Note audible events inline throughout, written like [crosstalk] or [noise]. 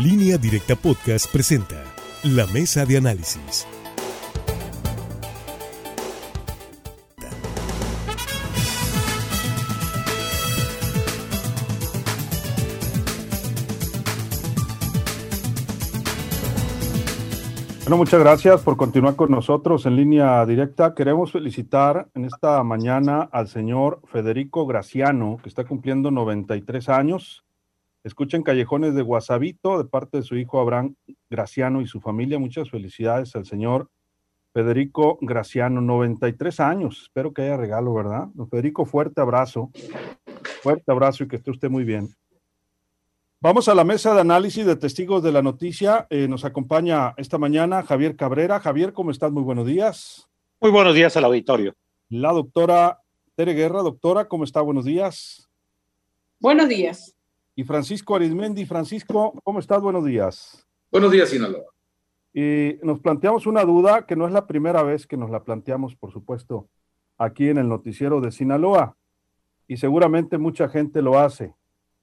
Línea Directa Podcast presenta La Mesa de Análisis. Bueno, muchas gracias por continuar con nosotros en línea directa. Queremos felicitar en esta mañana al señor Federico Graciano, que está cumpliendo 93 años. Escuchen Callejones de Guasabito de parte de su hijo Abraham Graciano y su familia. Muchas felicidades al señor Federico Graciano, 93 años. Espero que haya regalo, ¿verdad? Don Federico, fuerte abrazo. Fuerte abrazo y que esté usted muy bien. Vamos a la mesa de análisis de testigos de la noticia. Eh, nos acompaña esta mañana Javier Cabrera. Javier, ¿cómo estás? Muy buenos días. Muy buenos días al auditorio. La doctora Tere Guerra. Doctora, ¿cómo está? Buenos días. Buenos días y Francisco Arizmendi. Francisco, ¿cómo estás? Buenos días. Buenos días, Sinaloa. Y nos planteamos una duda que no es la primera vez que nos la planteamos, por supuesto, aquí en el noticiero de Sinaloa. Y seguramente mucha gente lo hace.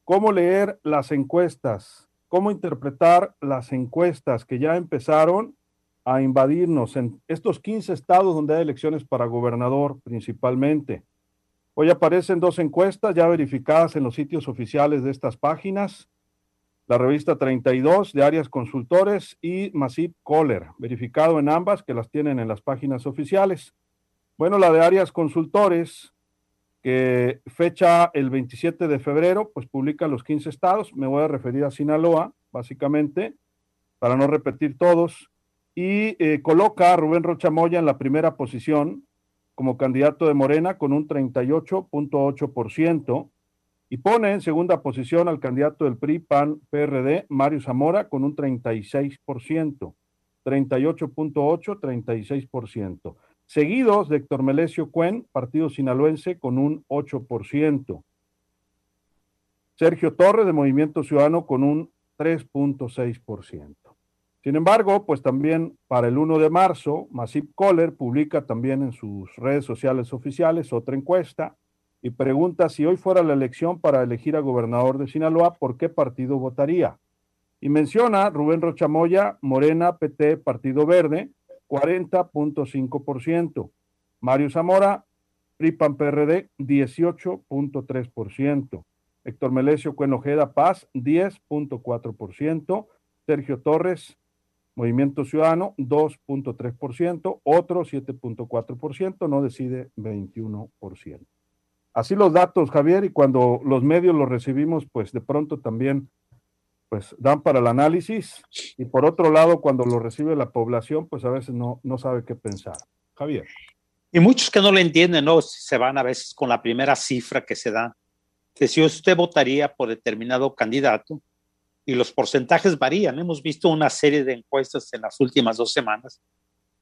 ¿Cómo leer las encuestas? ¿Cómo interpretar las encuestas que ya empezaron a invadirnos en estos 15 estados donde hay elecciones para gobernador principalmente? Hoy aparecen dos encuestas ya verificadas en los sitios oficiales de estas páginas. La revista 32 de Arias Consultores y Masip Kohler, verificado en ambas que las tienen en las páginas oficiales. Bueno, la de Arias Consultores, que fecha el 27 de febrero, pues publica los 15 estados. Me voy a referir a Sinaloa, básicamente, para no repetir todos. Y eh, coloca a Rubén Rochamoya en la primera posición como candidato de Morena con un 38.8% y pone en segunda posición al candidato del PRI, PAN, PRD, Mario Zamora, con un 36%, 38.8, 36%. Seguidos de Héctor Melesio Cuen, Partido Sinaloense, con un 8%. Sergio Torres, de Movimiento Ciudadano, con un 3.6%. Sin embargo, pues también para el 1 de marzo, Masip Kohler publica también en sus redes sociales oficiales otra encuesta y pregunta si hoy fuera la elección para elegir a gobernador de Sinaloa, ¿por qué partido votaría? Y menciona Rubén Rochamoya, Morena, PT, Partido Verde, 40.5%. Mario Zamora, PRIPAN PRD, 18.3%. Héctor Melesio Cuenojeda Paz, 10.4%. Sergio Torres, Movimiento Ciudadano 2.3%, otro 7.4%, no decide 21%. Así los datos, Javier, y cuando los medios los recibimos, pues de pronto también pues dan para el análisis y por otro lado, cuando lo recibe la población, pues a veces no, no sabe qué pensar. Javier. Y muchos que no lo entienden, ¿no? Se van a veces con la primera cifra que se da, que si usted votaría por determinado candidato, y los porcentajes varían. Hemos visto una serie de encuestas en las últimas dos semanas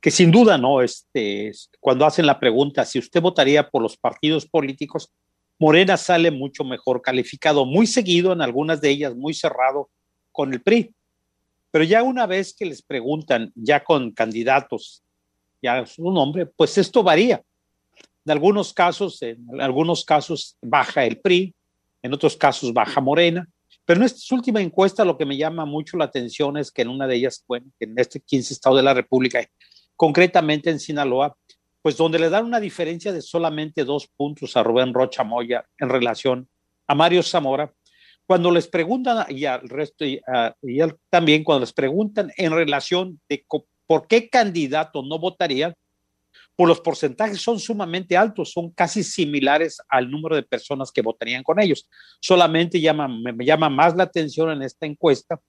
que sin duda, ¿no? Este, cuando hacen la pregunta si usted votaría por los partidos políticos, Morena sale mucho mejor calificado, muy seguido en algunas de ellas, muy cerrado con el PRI. Pero ya una vez que les preguntan, ya con candidatos, ya su nombre, pues esto varía. En algunos casos, en algunos casos baja el PRI, en otros casos baja Morena, pero en esta última encuesta lo que me llama mucho la atención es que en una de ellas, bueno, en este 15 estado de la República, concretamente en Sinaloa, pues donde le dan una diferencia de solamente dos puntos a Rubén Rocha Moya en relación a Mario Zamora, cuando les preguntan, y al resto, y, y él también, cuando les preguntan en relación de por qué candidato no votarían, pues los porcentajes son sumamente altos, son casi similares al número de personas que votarían con ellos. Solamente llama, me llama más la atención en esta encuesta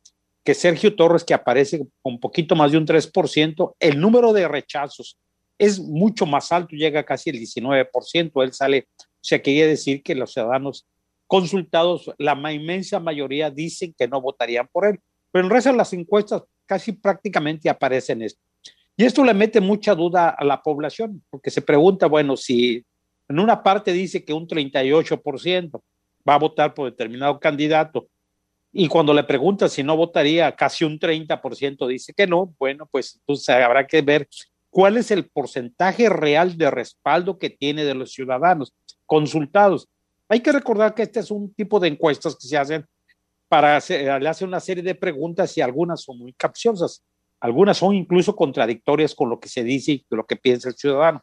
que Sergio Torres, que aparece con un poquito más de un 3%, el número de rechazos es mucho más alto, llega casi el 19%, él sale, o sea, quería decir que los ciudadanos consultados, la inmensa mayoría dicen que no votarían por él, pero en resto las encuestas casi prácticamente aparecen esto. Y esto le mete mucha duda a la población, porque se pregunta, bueno, si en una parte dice que un 38% va a votar por determinado candidato, y cuando le pregunta si no votaría, casi un 30% dice que no, bueno, pues entonces habrá que ver cuál es el porcentaje real de respaldo que tiene de los ciudadanos consultados. Hay que recordar que este es un tipo de encuestas que se hacen para hacer, le hace una serie de preguntas y algunas son muy capciosas, algunas son incluso contradictorias con lo que se dice y lo que piensa el ciudadano.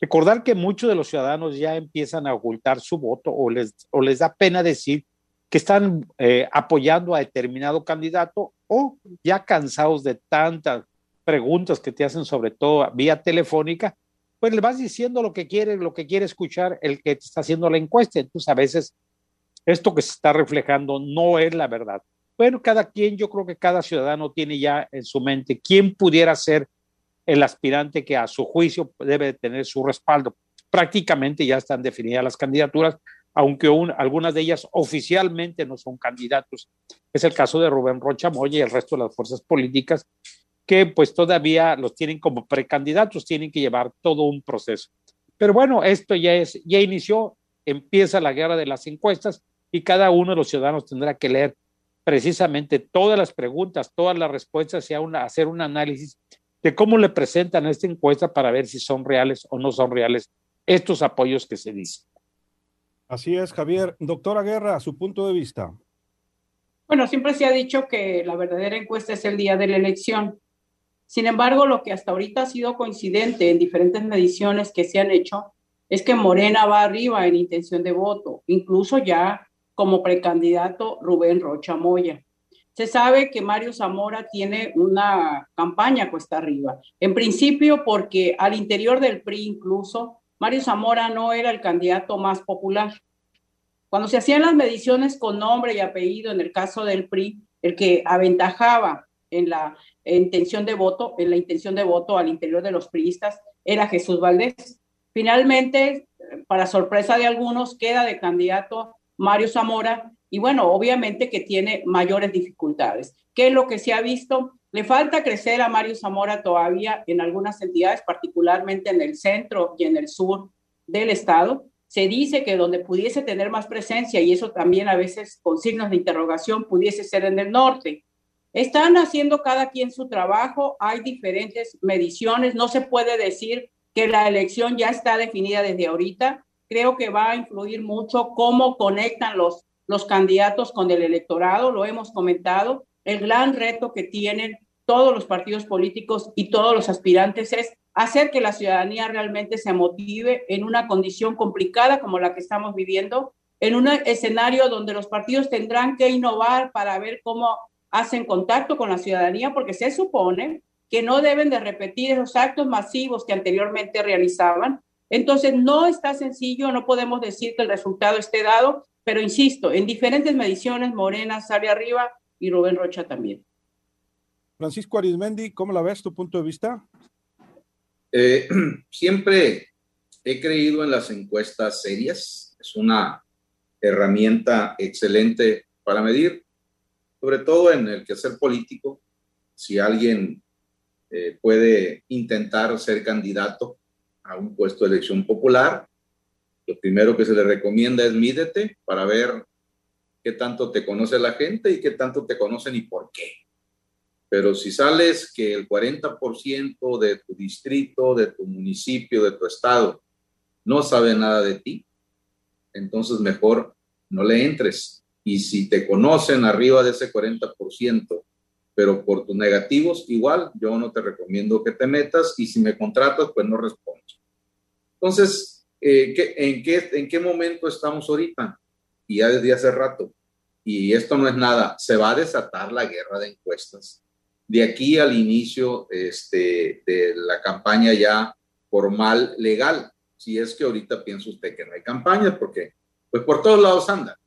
Recordar que muchos de los ciudadanos ya empiezan a ocultar su voto o les, o les da pena decir que están eh, apoyando a determinado candidato o ya cansados de tantas preguntas que te hacen, sobre todo vía telefónica, pues le vas diciendo lo que quiere, lo que quiere escuchar el que te está haciendo la encuesta. Entonces, a veces esto que se está reflejando no es la verdad. Bueno, cada quien, yo creo que cada ciudadano tiene ya en su mente quién pudiera ser el aspirante que a su juicio debe tener su respaldo. Prácticamente ya están definidas las candidaturas, aunque algunas de ellas oficialmente no son candidatos. Es el caso de Rubén Rocha Moya y el resto de las fuerzas políticas que pues todavía los tienen como precandidatos, tienen que llevar todo un proceso. Pero bueno, esto ya es, ya inició, empieza la guerra de las encuestas y cada uno de los ciudadanos tendrá que leer precisamente todas las preguntas, todas las respuestas y hacer un análisis de cómo le presentan esta encuesta para ver si son reales o no son reales estos apoyos que se dicen. Así es, Javier. Doctora Guerra, su punto de vista. Bueno, siempre se ha dicho que la verdadera encuesta es el día de la elección. Sin embargo, lo que hasta ahorita ha sido coincidente en diferentes mediciones que se han hecho es que Morena va arriba en intención de voto, incluso ya como precandidato Rubén Rocha Moya. Se sabe que Mario Zamora tiene una campaña cuesta arriba. En principio, porque al interior del PRI incluso, Mario Zamora no era el candidato más popular. Cuando se hacían las mediciones con nombre y apellido, en el caso del PRI, el que aventajaba en la intención de voto, en la intención de voto al interior de los priistas era Jesús Valdés. Finalmente, para sorpresa de algunos, queda de candidato Mario Zamora y bueno, obviamente que tiene mayores dificultades. ¿Qué es lo que se ha visto? Le falta crecer a Mario Zamora todavía en algunas entidades, particularmente en el centro y en el sur del estado. Se dice que donde pudiese tener más presencia, y eso también a veces con signos de interrogación, pudiese ser en el norte. Están haciendo cada quien su trabajo, hay diferentes mediciones, no se puede decir que la elección ya está definida desde ahorita. Creo que va a influir mucho cómo conectan los, los candidatos con el electorado, lo hemos comentado. El gran reto que tienen todos los partidos políticos y todos los aspirantes es hacer que la ciudadanía realmente se motive en una condición complicada como la que estamos viviendo, en un escenario donde los partidos tendrán que innovar para ver cómo hacen contacto con la ciudadanía porque se supone que no deben de repetir esos actos masivos que anteriormente realizaban. Entonces, no está sencillo, no podemos decir que el resultado esté dado, pero insisto, en diferentes mediciones, Morena sale arriba y Rubén Rocha también. Francisco Arizmendi, ¿cómo la ves tu punto de vista? Eh, [clears throat] siempre he creído en las encuestas serias, es una herramienta excelente para medir sobre todo en el quehacer político, si alguien eh, puede intentar ser candidato a un puesto de elección popular, lo primero que se le recomienda es mídete para ver qué tanto te conoce la gente y qué tanto te conocen y por qué. Pero si sales que el 40% de tu distrito, de tu municipio, de tu estado, no sabe nada de ti, entonces mejor no le entres y si te conocen arriba de ese 40%, pero por tus negativos, igual yo no te recomiendo que te metas y si me contratas, pues no respondo. Entonces, eh, en, qué, ¿en qué momento estamos ahorita? Y ya desde hace rato. Y esto no es nada, se va a desatar la guerra de encuestas. De aquí al inicio este, de la campaña ya formal, legal, si es que ahorita piensa usted que no hay campañas, porque pues por todos lados anda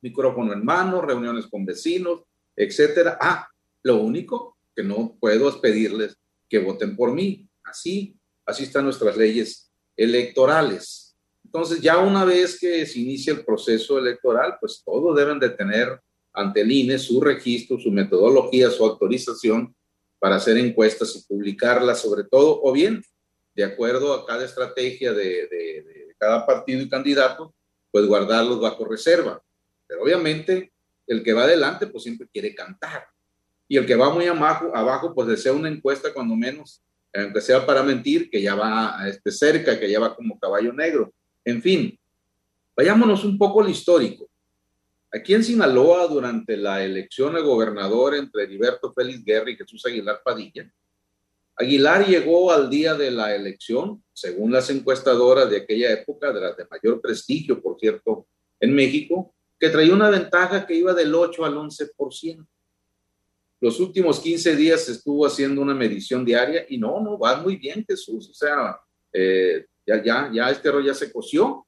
micrófono en mano, reuniones con vecinos, etcétera. Ah, lo único que no puedo es pedirles que voten por mí. Así, así están nuestras leyes electorales. Entonces, ya una vez que se inicia el proceso electoral, pues todos deben de tener ante el INE su registro, su metodología, su autorización para hacer encuestas y publicarlas, sobre todo, o bien, de acuerdo a cada estrategia de, de cada partido y candidato, pues guardarlos bajo reserva. Pero obviamente el que va adelante pues siempre quiere cantar. Y el que va muy abajo, abajo pues desea una encuesta cuando menos, aunque sea para mentir, que ya va este, cerca, que ya va como caballo negro. En fin, vayámonos un poco al histórico. Aquí en Sinaloa, durante la elección de gobernador entre Heriberto Félix Guerra y Jesús Aguilar Padilla, Aguilar llegó al día de la elección, según las encuestadoras de aquella época, de las de mayor prestigio, por cierto, en México, que traía una ventaja que iba del 8 al 11%. Los últimos 15 días estuvo haciendo una medición diaria y no, no, va muy bien Jesús, o sea, eh, ya, ya, ya este rollo ya se coció.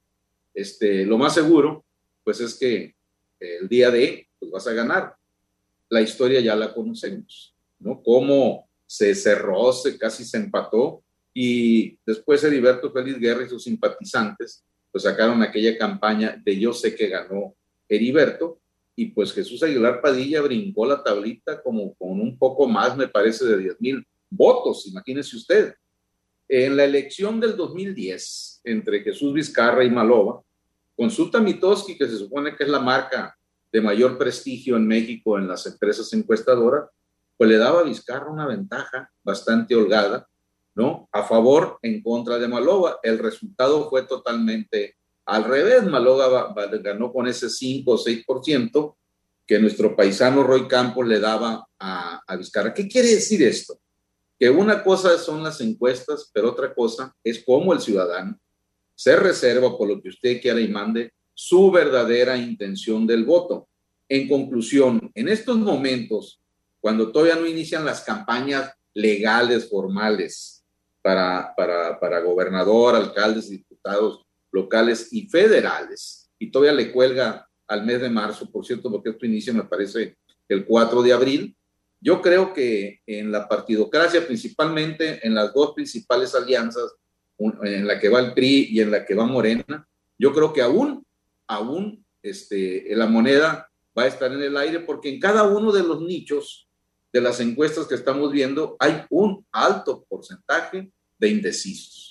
Este, lo más seguro, pues es que el día de, pues vas a ganar. La historia ya la conocemos, ¿no? Cómo se cerró, se casi se empató y después Heriberto Félix Guerra y sus simpatizantes pues sacaron aquella campaña de yo sé que ganó Heriberto y pues Jesús Aguilar Padilla brincó la tablita como con un poco más, me parece, de 10 mil votos, imagínese usted. En la elección del 2010 entre Jesús Vizcarra y Maloba, Consulta Mitoski, que se supone que es la marca de mayor prestigio en México en las empresas encuestadoras, pues le daba a Vizcarra una ventaja bastante holgada, ¿no? A favor, en contra de Maloba. El resultado fue totalmente al revés. Maloba ganó con ese 5 o 6% que nuestro paisano Roy Campos le daba a, a Vizcarra. ¿Qué quiere decir esto? Que una cosa son las encuestas, pero otra cosa es cómo el ciudadano se reserva por lo que usted quiera y mande su verdadera intención del voto. En conclusión, en estos momentos, cuando todavía no inician las campañas legales, formales, para, para, para gobernador, alcaldes, diputados locales y federales, y todavía le cuelga al mes de marzo, por cierto, porque esto inicia, me parece, el 4 de abril, yo creo que en la partidocracia, principalmente en las dos principales alianzas en la que va el PRI y en la que va Morena, yo creo que aún, aún este, la moneda va a estar en el aire porque en cada uno de los nichos de las encuestas que estamos viendo hay un alto porcentaje de indecisos.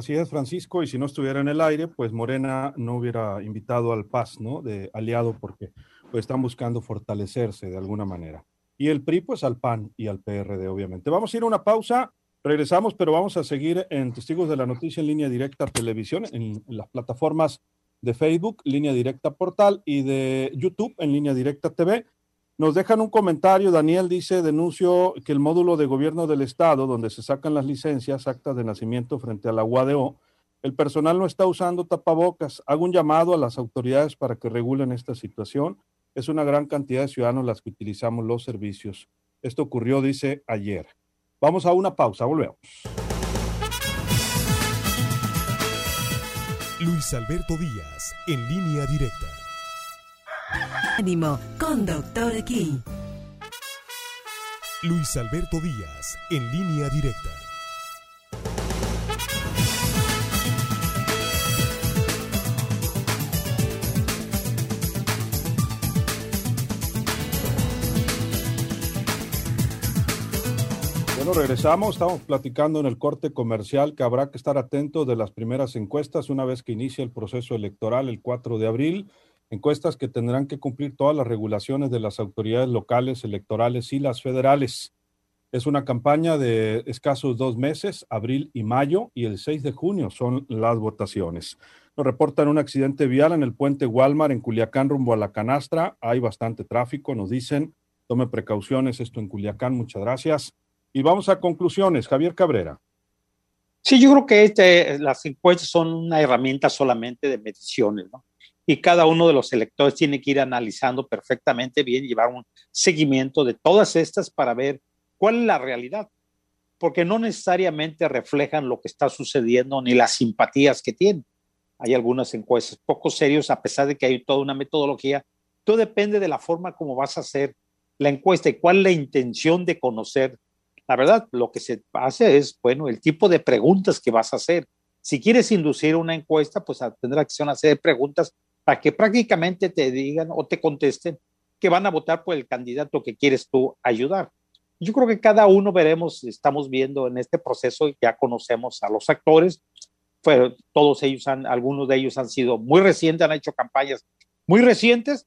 Así es, Francisco, y si no estuviera en el aire, pues Morena no hubiera invitado al PAS, ¿no? De aliado porque pues, están buscando fortalecerse de alguna manera. Y el PRI, pues al PAN y al PRD, obviamente. Vamos a ir a una pausa Regresamos, pero vamos a seguir en Testigos de la Noticia en línea directa televisión, en, las plataformas de Facebook, línea directa portal, y de YouTube en línea directa TV. Nos dejan un comentario, Daniel dice, denuncio que el módulo de gobierno del Estado, donde se sacan las licencias, actas de nacimiento frente a la UADO, el personal no está usando tapabocas. Hago un llamado a las autoridades para que regulen esta situación. Es una gran cantidad de ciudadanos las que utilizamos los servicios. Esto ocurrió, dice, ayer. Vamos a una pausa, volvemos. Luis Alberto Díaz, en línea directa. Ánimo, con Doctor aquí. Luis Alberto Díaz, en línea directa. regresamos. Estamos platicando en el corte comercial que habrá que estar atento de las primeras encuestas una vez que inicie el proceso electoral el 4 de abril. Encuestas que tendrán que cumplir todas las regulaciones de las autoridades locales, electorales y las federales. Es una campaña de escasos dos meses, abril y mayo, y el 6 de junio son las votaciones. Nos reportan un accidente vial en el puente Walmart en Culiacán rumbo a la canastra. Hay bastante tráfico, nos dicen. Tome precauciones, esto en Culiacán. Muchas gracias. Y vamos a conclusiones. Javier Cabrera. Sí, yo creo que este, las encuestas son una herramienta solamente de mediciones, ¿no? Y cada uno de los electores tiene que ir analizando perfectamente bien, llevar un seguimiento de todas estas para ver cuál es la realidad, porque no necesariamente reflejan lo que está sucediendo ni las simpatías que tienen. Hay algunas encuestas poco serios, a pesar de que hay toda una metodología. Todo depende de la forma como vas a hacer la encuesta y cuál es la intención de conocer la verdad, lo que se hace es, bueno, el tipo de preguntas que vas a hacer. Si quieres inducir una encuesta, pues tendrás que hacer una serie de preguntas para que prácticamente te digan o te contesten que van a votar por el candidato que quieres tú ayudar. Yo creo que cada uno veremos, estamos viendo en este proceso, ya conocemos a los actores, pero todos ellos han, algunos de ellos han sido muy recientes, han hecho campañas muy recientes,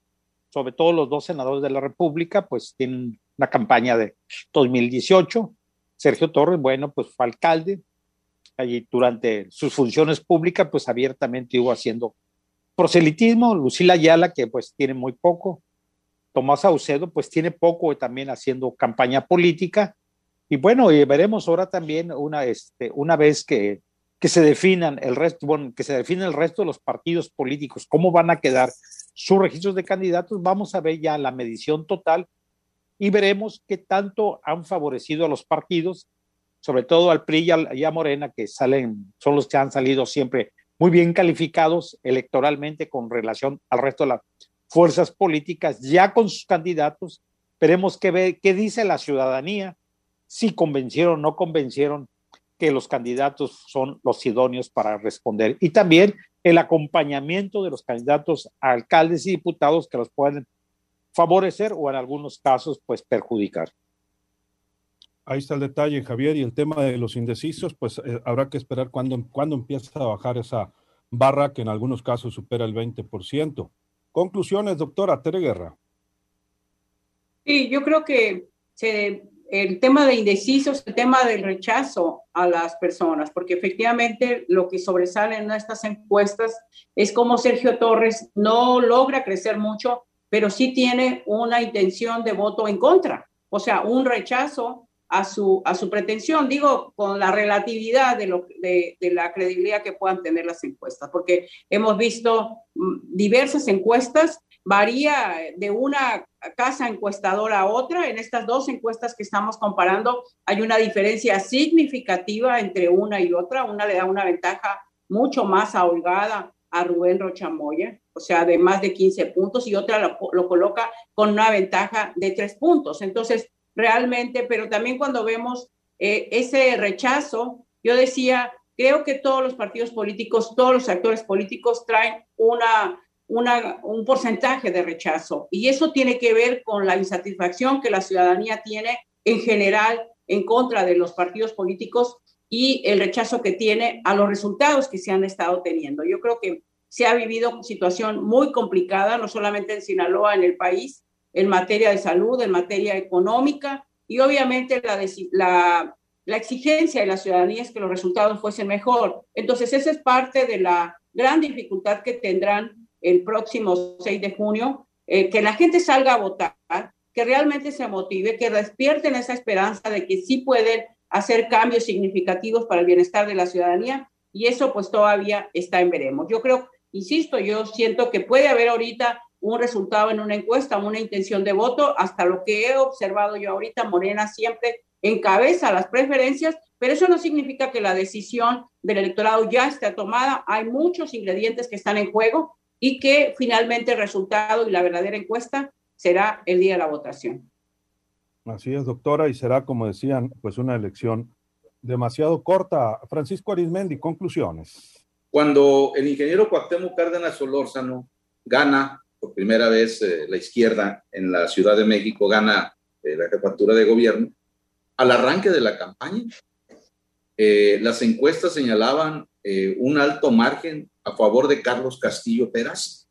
sobre todo los dos senadores de la República, pues tienen una campaña de 2018. Sergio Torres, bueno, pues fue alcalde. Allí durante sus funciones públicas, pues abiertamente iba haciendo proselitismo, Lucila Ayala, que pues tiene muy poco, Tomás Saucedo, pues tiene poco también haciendo campaña política. Y bueno, y veremos ahora también una, este, una vez que, que se definan el resto, bueno, que se define el resto de los partidos políticos, cómo van a quedar sus registros de candidatos, vamos a ver ya la medición total y veremos qué tanto han favorecido a los partidos, sobre todo al PRI y a, Morena, que salen, son los que han salido siempre muy bien calificados electoralmente con relación al resto de las fuerzas políticas, ya con sus candidatos. Veremos qué, ve, qué dice la ciudadanía, si convencieron o no convencieron que los candidatos son los idóneos para responder. Y también el acompañamiento de los candidatos a alcaldes y diputados que los pueden favorecer o en algunos casos pues perjudicar. Ahí está el detalle, Javier, y el tema de los indecisos, pues eh, habrá que esperar cuándo, cuando empieza a bajar esa barra que en algunos casos supera el 20%. Conclusiones, doctora Tere Guerra. Sí, yo creo que se el tema de indecisos, el tema del rechazo a las personas, porque efectivamente lo que sobresale en estas encuestas es como Sergio Torres no logra crecer mucho, pero sí tiene una intención de voto en contra, o sea, un rechazo a su, a su pretensión, digo, con la relatividad de, lo, de, la credibilidad que puedan tener las encuestas, porque hemos visto mm, diversas encuestas varía de una casa encuestadora a otra. En estas dos encuestas que estamos comparando hay una diferencia significativa entre una y otra. Una le da una ventaja mucho más ahogada a Rubén Rochamoya, o sea, de más de 15 puntos, y otra lo, coloca con una ventaja de tres puntos. Entonces, realmente, pero también cuando vemos eh, ese rechazo, yo decía, creo que todos los partidos políticos, todos los actores políticos traen una un porcentaje de rechazo. Y eso tiene que ver con la insatisfacción que la ciudadanía tiene en general en contra de los partidos políticos y el rechazo que tiene a los resultados que se han estado teniendo. Yo creo que se ha vivido una situación muy complicada, no solamente en Sinaloa, en el país, en materia de salud, en materia económica y obviamente la, la, exigencia de la ciudadanía es que los resultados fuesen mejor. Entonces, esa es parte de la gran dificultad que tendrán el próximo 6 de junio, eh, que la gente salga a votar, que realmente se motive, que despierten esa esperanza de que sí pueden hacer cambios significativos para el bienestar de la ciudadanía y eso pues todavía está en veremos. Yo creo, insisto, yo siento que puede haber ahorita un resultado en una encuesta, una intención de voto, hasta lo que he observado yo ahorita, Morena siempre encabeza las preferencias, pero eso no significa que la decisión del electorado ya esté tomada. Hay muchos ingredientes que están en juego y que finalmente el resultado y la verdadera encuesta será el día de la votación. Así es, doctora, y será, como decían, pues una elección demasiado corta. Francisco Arismendi, conclusiones. Cuando el ingeniero Cuauhtémoc Cárdenas Solórzano gana por primera vez eh, la izquierda en la Ciudad de México, gana eh, la jefatura de gobierno, al arranque de la campaña, eh, las encuestas señalaban un alto margen a favor de Carlos Castillo Peraz.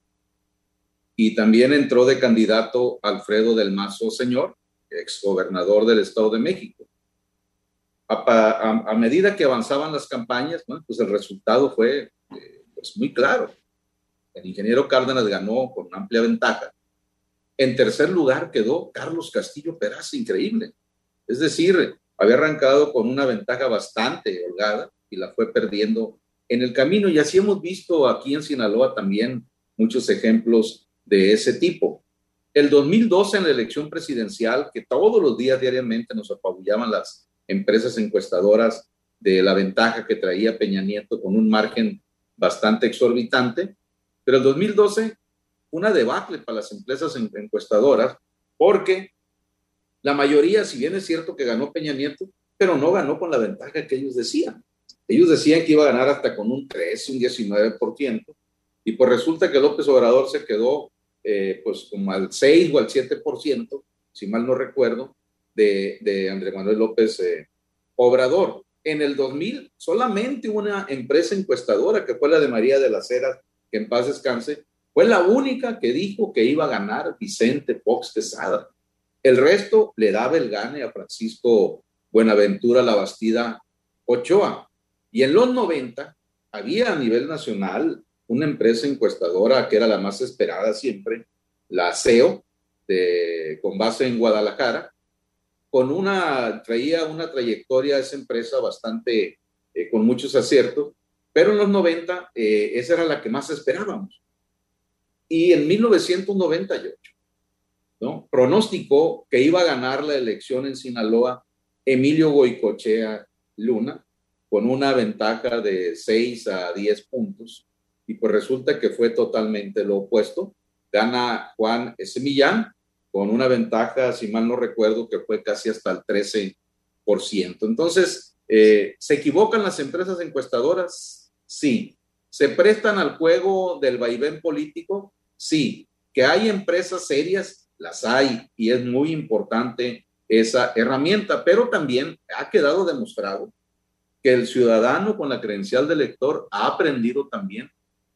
Y también entró de candidato Alfredo del Mazo Señor, exgobernador del Estado de México. A, medida que avanzaban las campañas, pues el resultado fue eh, pues muy claro. El ingeniero Cárdenas ganó con amplia ventaja. En tercer lugar quedó Carlos Castillo Peraz, increíble. Es decir, había arrancado con una ventaja bastante holgada y la fue perdiendo en el camino. Y así hemos visto aquí en Sinaloa también muchos ejemplos de ese tipo. El 2012 en la elección presidencial, que todos los días diariamente nos apabullaban las empresas encuestadoras de la ventaja que traía Peña Nieto con un margen bastante exorbitante, pero el 2012 una debacle para las empresas encuestadoras porque la mayoría, si bien es cierto que ganó Peña Nieto, pero no ganó con la ventaja que ellos decían. Ellos decían que iba a ganar hasta con un 13, un 19%, y pues resulta que López Obrador se quedó eh, pues como al 6 o al 7%, si mal no recuerdo, de, de Andrés Manuel López eh, Obrador. En el 2000, solamente una empresa encuestadora, que fue la de María de las Heras, que en paz descanse, fue la única que dijo que iba a ganar Vicente Fox Quesada. El resto le daba el gane a Francisco Buenaventura Labastida Ochoa. Y en los 90 había a nivel nacional una empresa encuestadora que era la más esperada siempre, la CEO, de, con base en Guadalajara, con una, traía una trayectoria esa empresa bastante, eh, con muchos aciertos, pero en los 90 eh, esa era la que más esperábamos. Y en 1998, ¿no? Pronosticó que iba a ganar la elección en Sinaloa Emilio Goicochea Luna, con una ventaja de 6 a 10 puntos, y pues resulta que fue totalmente lo opuesto. Gana Juan S. Millán con una ventaja, si mal no recuerdo, que fue casi hasta el 13%. Entonces, eh, ¿se equivocan las empresas encuestadoras? Sí. ¿Se prestan al juego del vaivén político? Sí. ¿Que hay empresas serias? Las hay y es muy importante esa herramienta, pero también ha quedado demostrado que el ciudadano con la credencial de lector ha aprendido también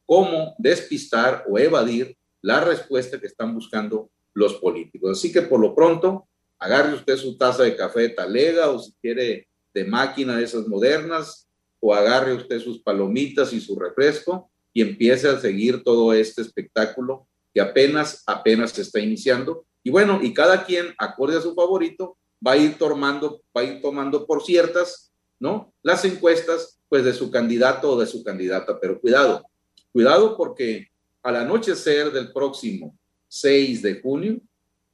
cómo despistar o evadir la respuesta que están buscando los políticos. Así que por lo pronto, agarre usted su taza de café de o si quiere de máquina de esas modernas, o agarre usted sus palomitas y su refresco y empiece a seguir todo este espectáculo que apenas, apenas se está iniciando. Y bueno, y cada quien, acorde a su favorito, va a ir tomando, va a ir tomando por ciertas, ¿no? Las encuestas, pues de su candidato o de su candidata. Pero cuidado, cuidado porque al anochecer del próximo 6 de junio,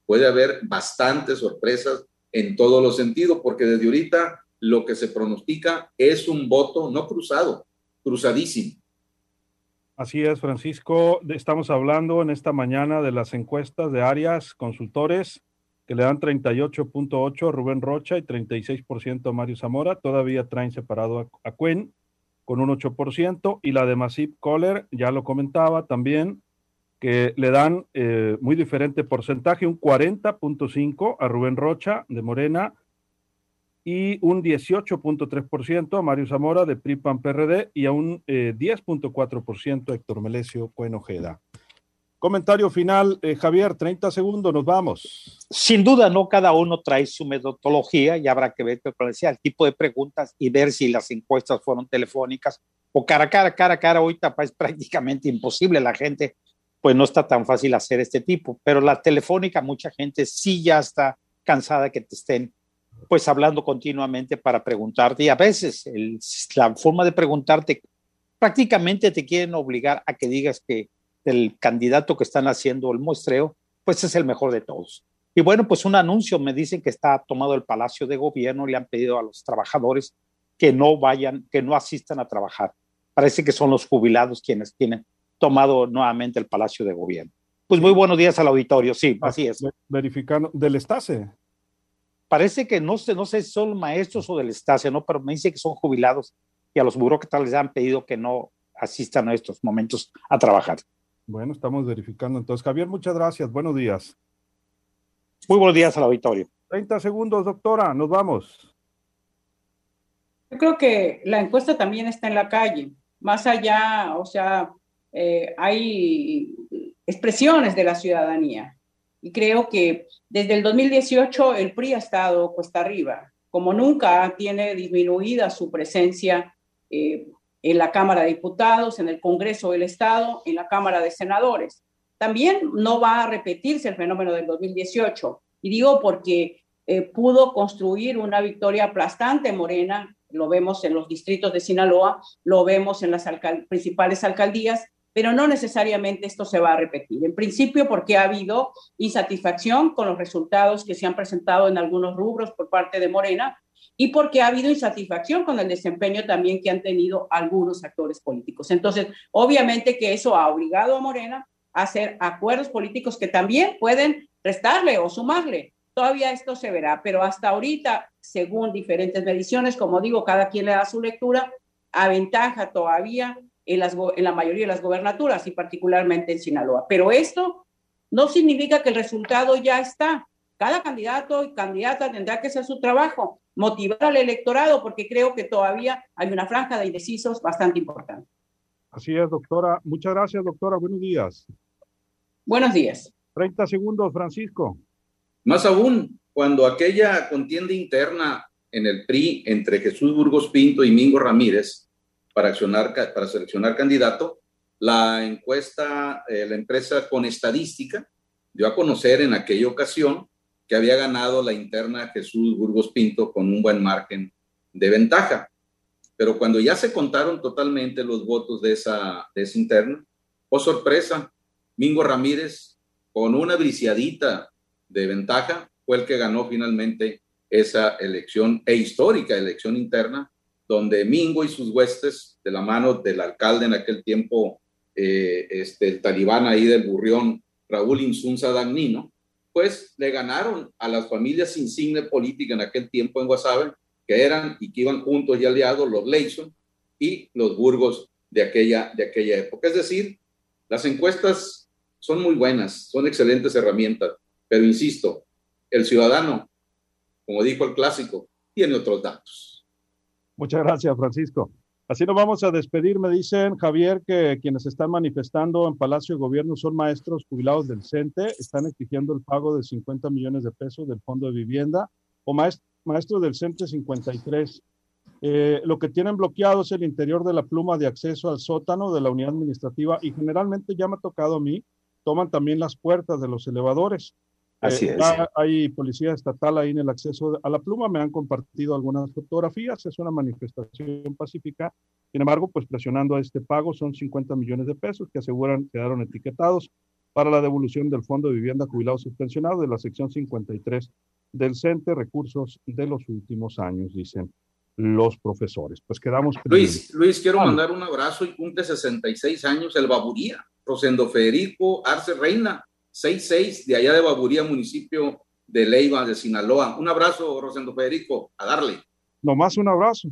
puede haber bastantes sorpresas en todos los sentidos, porque desde ahorita lo que se pronostica es un voto no cruzado, cruzadísimo. Así es, Francisco. Estamos hablando en esta mañana de las encuestas de Arias Consultores, que le dan 38.8 a Rubén Rocha y 36% a Mario Zamora. Todavía traen separado a, a Cuen con un 8%. Y la de Masip Kohler, ya lo comentaba también, que le dan eh, muy diferente porcentaje, un 40.5 a Rubén Rocha de Morena y un 18.3% a Mario Zamora de PRIPAN PRD y a un 10.4% eh, a Héctor Melesio Cuenojeda. Comentario final, eh, Javier, 30 segundos, nos vamos. Sin duda, no cada uno trae su metodología y habrá que ver, como decía, el tipo de preguntas y ver si las encuestas fueron telefónicas o cara a cara, cara a cara. Ahorita es [laughs] prácticamente imposible. La gente pues no está tan fácil hacer este tipo. Pero la telefónica, mucha gente sí ya está cansada que te estén pues hablando continuamente para preguntarte y a veces la forma de preguntarte prácticamente te quieren obligar a que digas que el candidato que están haciendo el muestreo pues es el mejor de todos. Y bueno, pues un anuncio, me dicen que está tomado el Palacio de Gobierno, le han pedido a los trabajadores que no vayan, que no asistan a trabajar. Parece que son los jubilados quienes tienen tomado nuevamente el Palacio de Gobierno. Pues muy buenos días al auditorio, sí, ah, así es. Verificando, del Estase. Parece que no sé, no sé si son maestros o del Estase, ¿no? Pero me dice que son jubilados y a los burócratas les han pedido que no asistan a estos momentos a trabajar. Bueno, estamos verificando entonces. Javier, muchas gracias. Buenos días. Muy buenos días al auditorio. 30 segundos, doctora. Nos vamos. Yo creo que la encuesta también está en la calle. Más allá, o sea, eh, hay expresiones de la ciudadanía. Y creo que desde el 2018 el PRI ha estado cuesta arriba. Como nunca tiene disminuida su presencia eh, en la Cámara de Diputados, en el Congreso del Estado, en la Cámara de Senadores. También no va a repetirse el fenómeno del 2018. Y digo porque eh, pudo construir una victoria aplastante Morena, lo vemos en los distritos de Sinaloa, lo vemos en las principales alcaldías, pero no necesariamente esto se va a repetir. En principio, porque ha habido insatisfacción con los resultados que se han presentado en algunos rubros por parte de Morena y porque ha habido insatisfacción con el desempeño también que han tenido algunos actores políticos. Entonces, obviamente que eso ha obligado a Morena a hacer acuerdos políticos que también pueden restarle o sumarle. Todavía esto se verá, pero hasta ahorita, según diferentes mediciones, como digo, cada quien le da su lectura, aventaja todavía en, las, en la mayoría de las gobernaturas y particularmente en Sinaloa. Pero esto no significa que el resultado ya está. Cada candidato y candidata tendrá que hacer su trabajo, motivar al electorado, porque creo que todavía hay una franja de indecisos bastante importante. Así es, doctora. Muchas gracias, doctora. Buenos días. Buenos días. 30 segundos, Francisco. Más aún, cuando aquella contienda interna en el PRI entre Jesús Burgos Pinto y Mingo Ramírez para, seleccionar candidato, la encuesta, eh, la empresa con estadística, dio a conocer en aquella ocasión que había ganado la interna Jesús Burgos Pinto con un buen margen de ventaja. Pero cuando ya se contaron totalmente los votos de esa, de esa interna, oh sorpresa, Mingo Ramírez, con una briciadita de ventaja, fue el que ganó finalmente esa elección e histórica elección interna, donde Mingo y sus huestes, de la mano del alcalde en aquel tiempo, eh, este, el talibán ahí del Burrión, Raúl Insunza Dagnino, pues le ganaron a las familias insigne política en aquel tiempo en Guasave, que eran y que iban juntos y aliados los Leyson y los Burgos de aquella, de aquella época. Es decir, las encuestas son muy buenas, son excelentes herramientas, pero insisto, el ciudadano, como dijo el clásico, tiene otros datos. Muchas gracias, Francisco. Así nos vamos a despedir. Me dicen, Javier, que quienes están manifestando en Palacio de Gobierno son maestros jubilados del CENTE, están exigiendo el pago de 50 millones de pesos del Fondo de Vivienda, o maestros del CENTE 53. Eh, lo que tienen bloqueado es el interior de la pluma de acceso al sótano de la unidad administrativa y generalmente ya me ha tocado a mí, toman también las puertas de los elevadores. Así Eh, es. ya hay policía estatal ahí en el acceso a la pluma, me han compartido algunas fotografías, es una manifestación pacífica, sin embargo, pues presionando a este pago son 50 millones de pesos que aseguran quedaron etiquetados para la devolución del Fondo de Vivienda Jubilado Suspensionado de la sección 53 del CENTE, recursos de los últimos años, dicen los profesores. Pues quedamos... Luis, Luis, quiero Vale. mandar un abrazo y cumple 66 años el Baburía, Rosendo Federico Arce Reina, 66 de allá de Baburía, municipio de Leiva, de Sinaloa. Un abrazo, Rosendo Federico, a darle. Nomás un abrazo.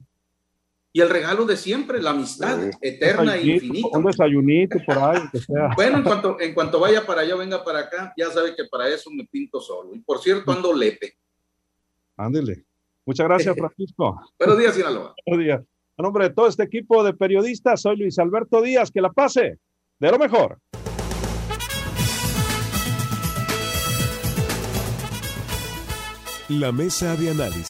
Y el regalo de siempre, la amistad Sí. eterna e infinita. Un desayunito por ahí, que sea. [laughs] Bueno, en cuanto, en cuanto vaya para allá, venga para acá, ya sabe que para eso me pinto solo. Y por cierto, ando lepe. Ándele. Muchas gracias, [laughs] Francisco. Buenos días, Sinaloa. [laughs] Buenos días. A nombre de todo este equipo de periodistas, soy Luis Alberto Díaz. Que la pase de lo mejor. La mesa de análisis.